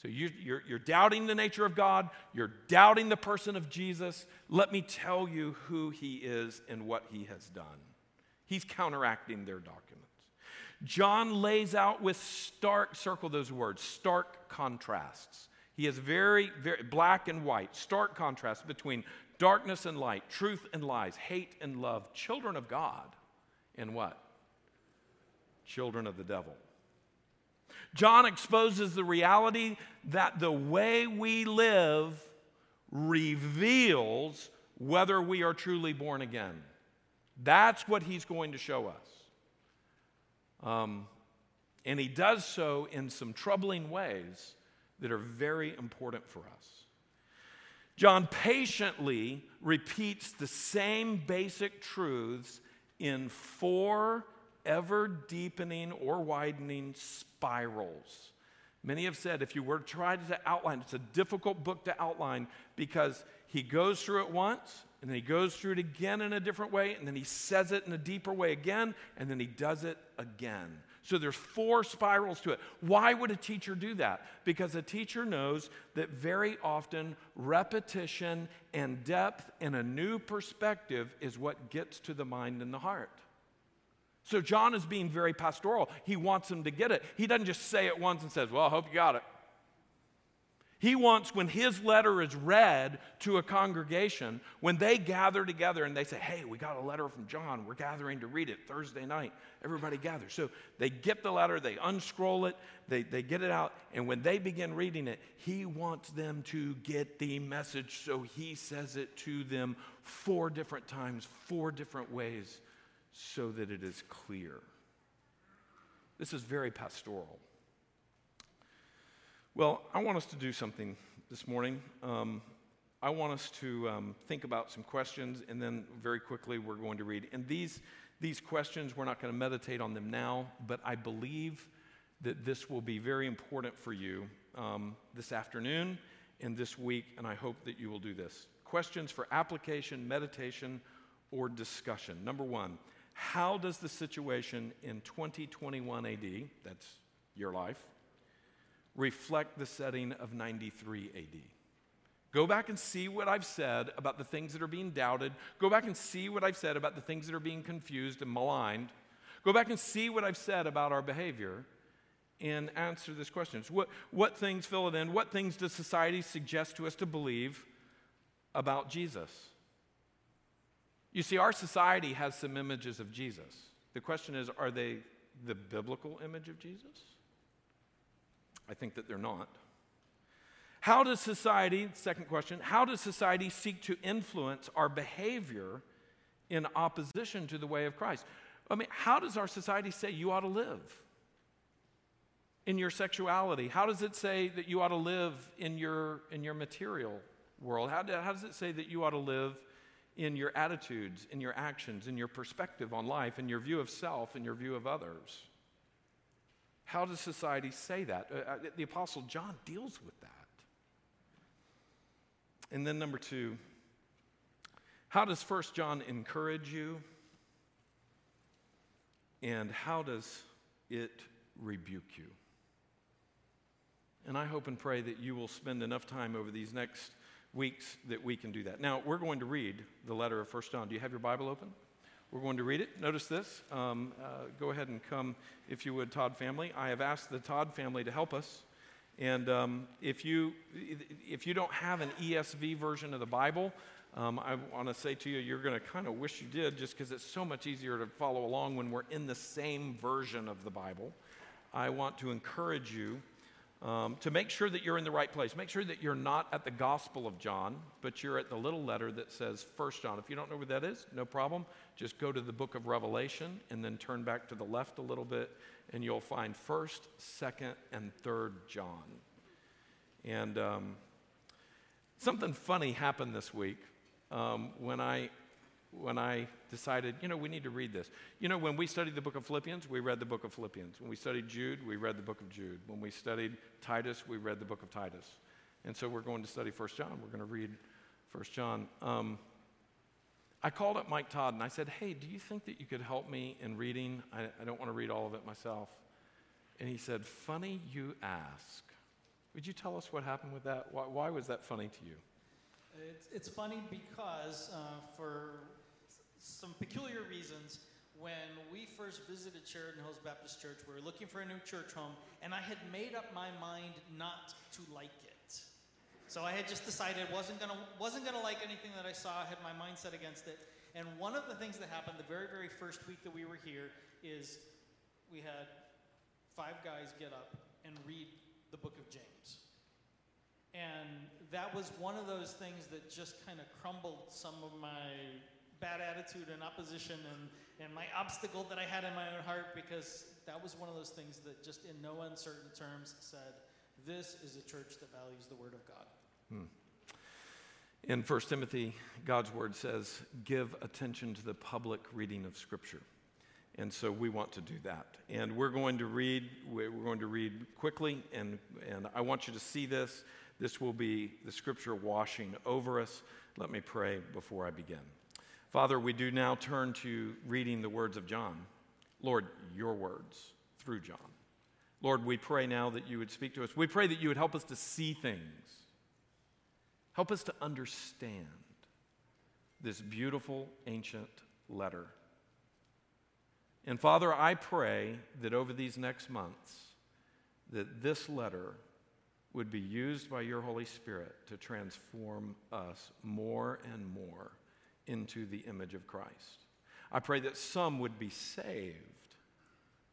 So you, are you're doubting the nature of God, you're doubting the person of Jesus. Let me tell you who he is and what he has done. He's counteracting their documents. John lays out with stark, circle those words, stark contrasts he has very, very black and white, stark contrast between darkness and light, truth and lies, hate and love, children of God, and what? Children of the devil. John exposes the reality that the way we live reveals whether we are truly born again. That's what he's going to show us. Um, and he does so in some troubling ways that are very important for us. John patiently repeats the same basic truths in four ever deepening or widening spirals Many have said if you were to try to outline, it's a difficult book to outline because he goes through it once and then he goes through it again in a different way and then he says it in a deeper way again and then he does it again. So there's four spirals to it. Why would a teacher do that? Because a teacher knows that very often repetition and depth and a new perspective is what gets to the mind and the heart. So John is being very pastoral. He wants them to get it. He doesn't just say it once and says, Well, I hope you got it. He wants, when his letter is read to a congregation, when they gather together and they say, Hey, we got a letter from John, we're gathering to read it Thursday night, everybody gathers. So they get the letter, they unscroll it, they, they get it out, and when they begin reading it, he wants them to get the message. So he says it to them four different times, four different ways, so that it is clear. This is very pastoral. Well, I want us to do something this morning. Um, I want us to um, think about some questions, and then very quickly we're going to read. And these, these questions, we're not going to meditate on them now, but I believe that this will be very important for you um, this afternoon and this week, and I hope that you will do this. Questions for application, meditation, or discussion. Number one, how does the situation in 2021 AD, that's your life, reflect the setting of 93 AD. Go back and see what I've said about the things that are being doubted. Go back and see what I've said about the things that are being confused and maligned. Go back and see what I've said about our behavior and answer this question. What, what things fill it in? What things does society suggest to us to believe about Jesus? You see, our society has some images of Jesus. The question is are they the biblical image of Jesus? I think that they're not. How does society, second question, how does society seek to influence our behavior in opposition to the way of Christ? I mean, how does our society say you ought to live in your sexuality? How does it say that you ought to live in your, in your material world? How, do, how does it say that you ought to live in your attitudes, in your actions, in your perspective on life, in your view of self, in your view of others? How does society say that? Uh, uh, the Apostle John deals with that. And then, number two, how does First John encourage you? And how does it rebuke you? And I hope and pray that you will spend enough time over these next weeks that we can do that. Now, we're going to read the letter of First John. Do you have your Bible open? We're going to read it. Notice this. Um, uh, go ahead and come, if you would, Todd family. I have asked the Todd family to help us. And um, if, you, if you don't have an ESV version of the Bible, um, I want to say to you, you're going to kind of wish you did just because it's so much easier to follow along when we're in the same version of the Bible. I want to encourage you um, to make sure that you're in the right place. Make sure that you're not at the Gospel of John, but you're at the little letter that says First John. If you don't know where that is, no problem. Just go to the book of Revelation and then turn back to the left a little bit, and you'll find First, Second, and Third John. And um, something funny happened this week um, when I when I decided, you know, we need to read this. You know, when we studied the book of Philippians, we read the book of Philippians. When we studied Jude, we read the book of Jude. When we studied Titus, we read the book of Titus. And so we're going to study First John. We're going to read First John. Um, I called up Mike Todd and I said, hey, do you think that you could help me in reading? I, I don't want to read all of it myself. And he said, funny you ask. Would you tell us what happened with that? Why, why was that funny to you? It's, it's funny because uh, for some peculiar reasons, when we first visited Sheridan Hills Baptist Church, we were looking for a new church home, and I had made up my mind not to like it. So I had just decided wasn't gonna wasn't gonna like anything that I saw. I had my mindset against it. And one of the things that happened the very very first week that we were here is we had five guys get up and read the book of James. And that was one of those things that just kind of crumbled some of my bad attitude and opposition and, and my obstacle that I had in my own heart because that was one of those things that just in no uncertain terms said, this is a church that values the Word of God. Hmm. In 1 Timothy, God's Word says, give attention to the public reading of Scripture. And so we want to do that. And we're going to read, we're going to read quickly, and, and I want you to see this. This will be the scripture washing over us. Let me pray before I begin. Father, we do now turn to reading the words of John. Lord, your words through John. Lord, we pray now that you would speak to us. We pray that you would help us to see things, help us to understand this beautiful ancient letter. And Father, I pray that over these next months, that this letter would be used by your Holy Spirit to transform us more and more into the image of Christ. I pray that some would be saved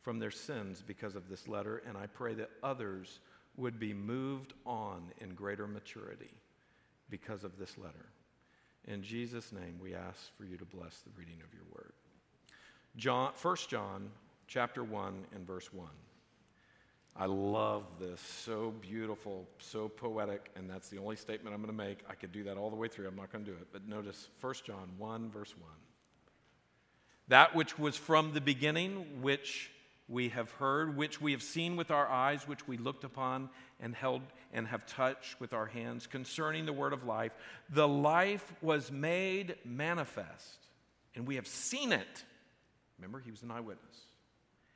from their sins because of this letter, and I pray that others would be moved on in greater maturity because of this letter. In Jesus' name, we ask for you to bless the reading of your word. John, 1 John chapter 1 and verse 1. I love this. So beautiful, so poetic, and that's the only statement I'm going to make. I could do that all the way through. I'm not going to do it. But notice 1 John 1, verse 1. That which was from the beginning, which we have heard, which we have seen with our eyes, which we looked upon and held and have touched with our hands concerning the word of life. The life was made manifest, and we have seen it. Remember, he was an eyewitness.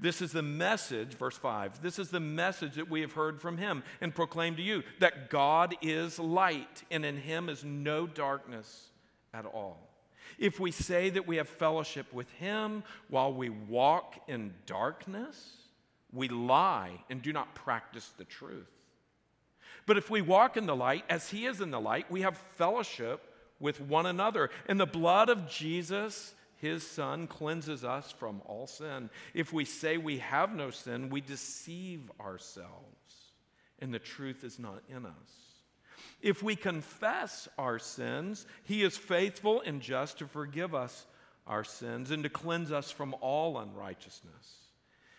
This is the message, verse 5. This is the message that we have heard from Him and proclaimed to you that God is light, and in Him is no darkness at all. If we say that we have fellowship with Him while we walk in darkness, we lie and do not practice the truth. But if we walk in the light as He is in the light, we have fellowship with one another. And the blood of Jesus, His Son, cleanses us from all sin. If we say we have no sin, we deceive ourselves, and the truth is not in us. If we confess our sins, he is faithful and just to forgive us our sins and to cleanse us from all unrighteousness.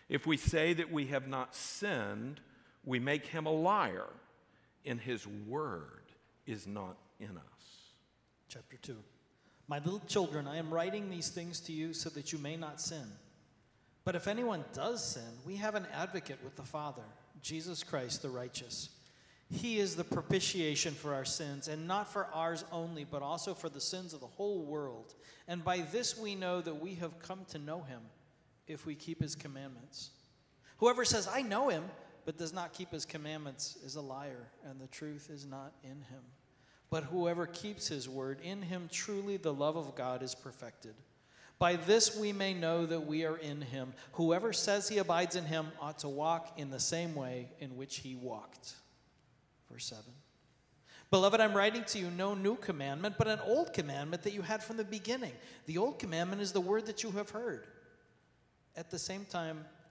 If we say that we have not sinned, we make him a liar, and his word is not in us. Chapter 2. My little children, I am writing these things to you so that you may not sin. But if anyone does sin, we have an advocate with the Father, Jesus Christ the righteous. He is the propitiation for our sins, and not for ours only, but also for the sins of the whole world. And by this we know that we have come to know him, if we keep his commandments. Whoever says, I know him, but does not keep his commandments, is a liar, and the truth is not in him. But whoever keeps his word, in him truly the love of God is perfected. By this we may know that we are in him. Whoever says he abides in him ought to walk in the same way in which he walked. Verse 7. Beloved, I'm writing to you no new commandment, but an old commandment that you had from the beginning. The old commandment is the word that you have heard. At the same time,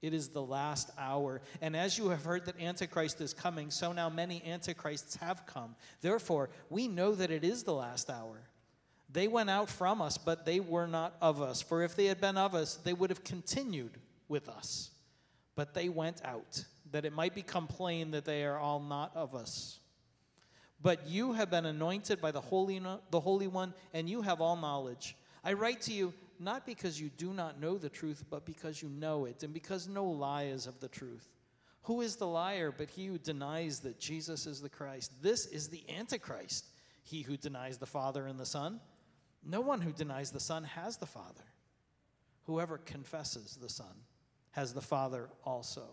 it is the last hour. And as you have heard that Antichrist is coming, so now many Antichrists have come. Therefore, we know that it is the last hour. They went out from us, but they were not of us. For if they had been of us, they would have continued with us. But they went out, that it might become plain that they are all not of us. But you have been anointed by the Holy, the Holy One, and you have all knowledge. I write to you not because you do not know the truth, but because you know it, and because no lie is of the truth. Who is the liar but he who denies that Jesus is the Christ? This is the Antichrist, he who denies the Father and the Son. No one who denies the Son has the Father. Whoever confesses the Son has the Father also.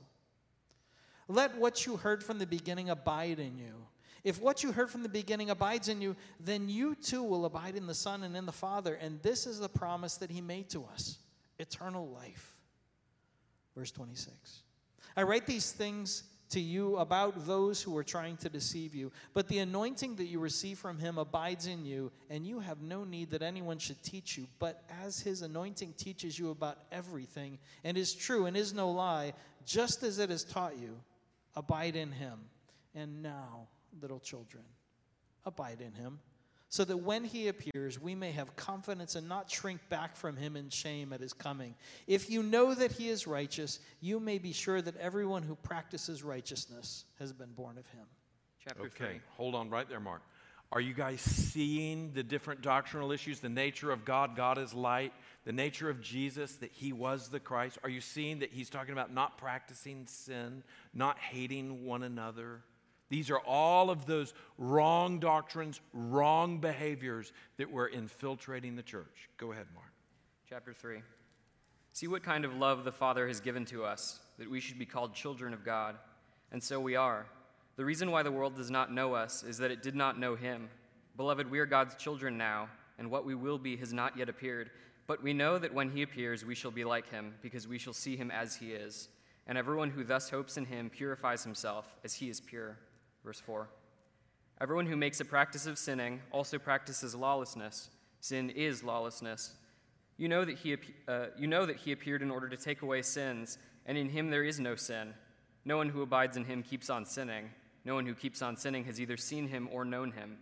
Let what you heard from the beginning abide in you. If what you heard from the beginning abides in you, then you too will abide in the Son and in the Father. And this is the promise that He made to us eternal life. Verse 26. I write these things to you about those who are trying to deceive you, but the anointing that you receive from Him abides in you, and you have no need that anyone should teach you. But as His anointing teaches you about everything, and is true and is no lie, just as it has taught you, abide in Him. And now, little children. Abide in him, so that when he appears, we may have confidence and not shrink back from him in shame at his coming. If you know that he is righteous, you may be sure that everyone who practices righteousness has been born of him. Chapter okay, three. hold on right there, Mark. Are you guys seeing the different doctrinal issues? The nature of God, God is light. The nature of Jesus, that he was the Christ. Are you seeing that he's talking about not practicing sin, not hating one another? These are all of those wrong doctrines, wrong behaviors that were infiltrating the church. Go ahead, Mark. Chapter 3. See what kind of love the Father has given to us, that we should be called children of God. And so we are. The reason why the world does not know us is that it did not know Him. Beloved, we are God's children now, and what we will be has not yet appeared. But we know that when He appears, we shall be like Him, because we shall see Him as He is. And everyone who thus hopes in Him purifies himself as He is pure. Verse 4 Everyone who makes a practice of sinning also practices lawlessness. Sin is lawlessness. You know, that he, uh, you know that he appeared in order to take away sins, and in him there is no sin. No one who abides in him keeps on sinning. No one who keeps on sinning has either seen him or known him.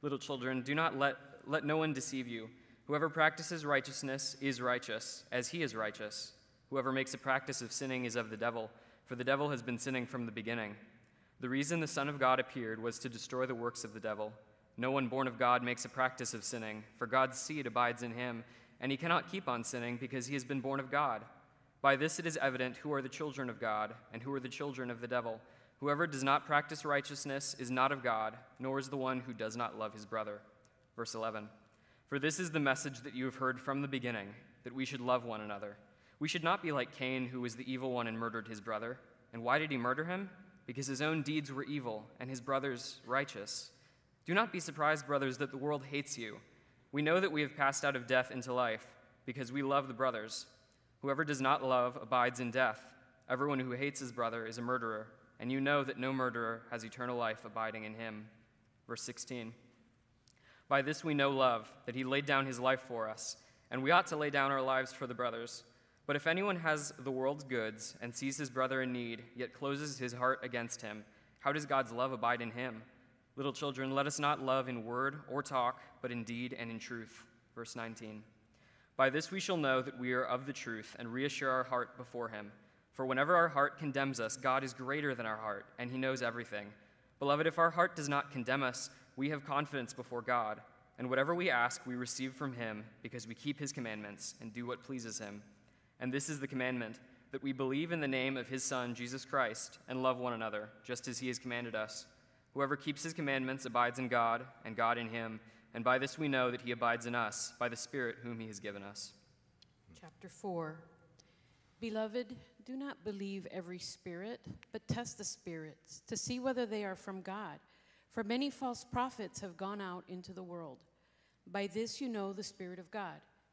Little children, do not let, let no one deceive you. Whoever practices righteousness is righteous, as he is righteous. Whoever makes a practice of sinning is of the devil, for the devil has been sinning from the beginning. The reason the Son of God appeared was to destroy the works of the devil. No one born of God makes a practice of sinning, for God's seed abides in him, and he cannot keep on sinning because he has been born of God. By this it is evident who are the children of God and who are the children of the devil. Whoever does not practice righteousness is not of God, nor is the one who does not love his brother. Verse 11 For this is the message that you have heard from the beginning, that we should love one another. We should not be like Cain, who was the evil one and murdered his brother. And why did he murder him? Because his own deeds were evil and his brothers righteous. Do not be surprised, brothers, that the world hates you. We know that we have passed out of death into life because we love the brothers. Whoever does not love abides in death. Everyone who hates his brother is a murderer, and you know that no murderer has eternal life abiding in him. Verse 16. By this we know love, that he laid down his life for us, and we ought to lay down our lives for the brothers. But if anyone has the world's goods and sees his brother in need, yet closes his heart against him, how does God's love abide in him? Little children, let us not love in word or talk, but in deed and in truth. Verse 19. By this we shall know that we are of the truth and reassure our heart before him. For whenever our heart condemns us, God is greater than our heart, and he knows everything. Beloved, if our heart does not condemn us, we have confidence before God, and whatever we ask, we receive from him, because we keep his commandments and do what pleases him. And this is the commandment that we believe in the name of his Son, Jesus Christ, and love one another, just as he has commanded us. Whoever keeps his commandments abides in God, and God in him. And by this we know that he abides in us, by the Spirit whom he has given us. Chapter 4 Beloved, do not believe every spirit, but test the spirits to see whether they are from God. For many false prophets have gone out into the world. By this you know the Spirit of God.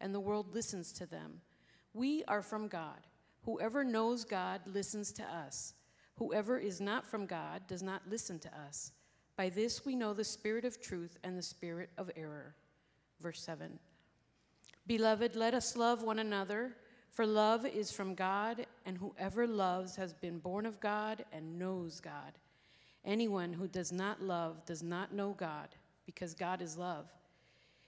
and the world listens to them. We are from God. Whoever knows God listens to us. Whoever is not from God does not listen to us. By this we know the spirit of truth and the spirit of error. Verse 7 Beloved, let us love one another, for love is from God, and whoever loves has been born of God and knows God. Anyone who does not love does not know God, because God is love.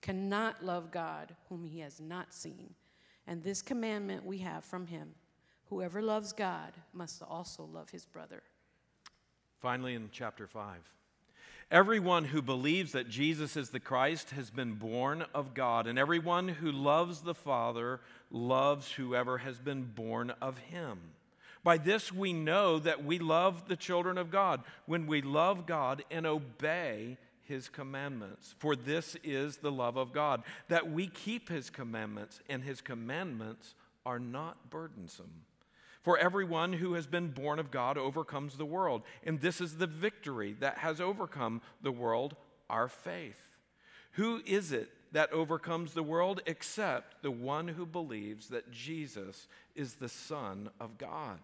cannot love God, whom he has not seen. And this commandment we have from him whoever loves God must also love his brother. Finally, in chapter 5. Everyone who believes that Jesus is the Christ has been born of God, and everyone who loves the Father loves whoever has been born of him. By this we know that we love the children of God, when we love God and obey his commandments. For this is the love of God, that we keep his commandments, and his commandments are not burdensome. For everyone who has been born of God overcomes the world, and this is the victory that has overcome the world, our faith. Who is it that overcomes the world except the one who believes that Jesus is the Son of God?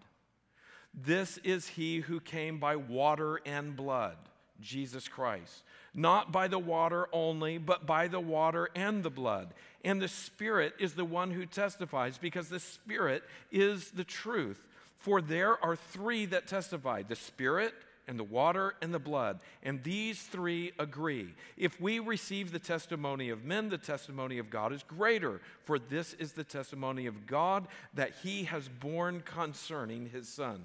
This is he who came by water and blood, Jesus Christ not by the water only, but by the water and the blood. And the Spirit is the one who testifies, because the Spirit is the truth. For there are three that testify the Spirit, and the water and the blood. And these three agree. If we receive the testimony of men, the testimony of God is greater. For this is the testimony of God that he has borne concerning his Son.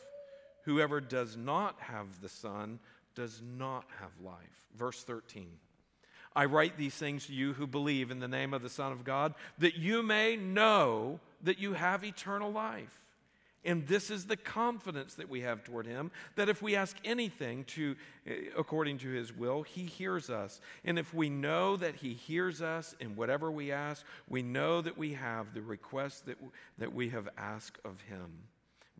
Whoever does not have the Son does not have life. Verse 13. I write these things to you who believe in the name of the Son of God, that you may know that you have eternal life. And this is the confidence that we have toward him that if we ask anything to eh, according to his will, he hears us. And if we know that he hears us in whatever we ask, we know that we have the request that, that we have asked of him.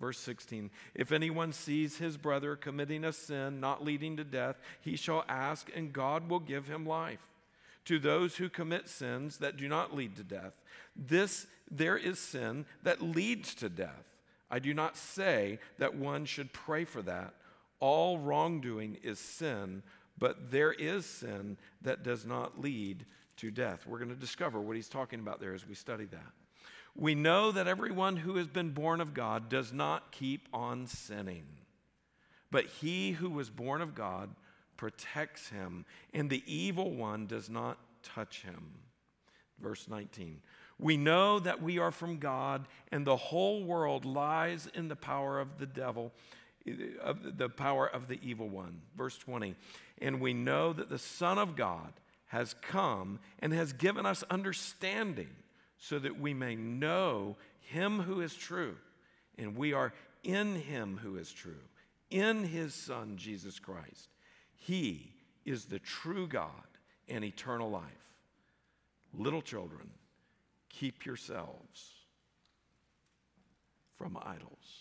Verse 16 If anyone sees his brother committing a sin not leading to death, he shall ask, and God will give him life. To those who commit sins that do not lead to death, this there is sin that leads to death. I do not say that one should pray for that. All wrongdoing is sin, but there is sin that does not lead to death. We're going to discover what he's talking about there as we study that. We know that everyone who has been born of God does not keep on sinning, but he who was born of God protects him, and the evil one does not touch him. Verse 19. We know that we are from God, and the whole world lies in the power of the devil, of the power of the evil one. Verse 20. And we know that the Son of God has come and has given us understanding so that we may know him who is true. And we are in him who is true, in his Son, Jesus Christ. He is the true God and eternal life. Little children, keep yourselves from idols.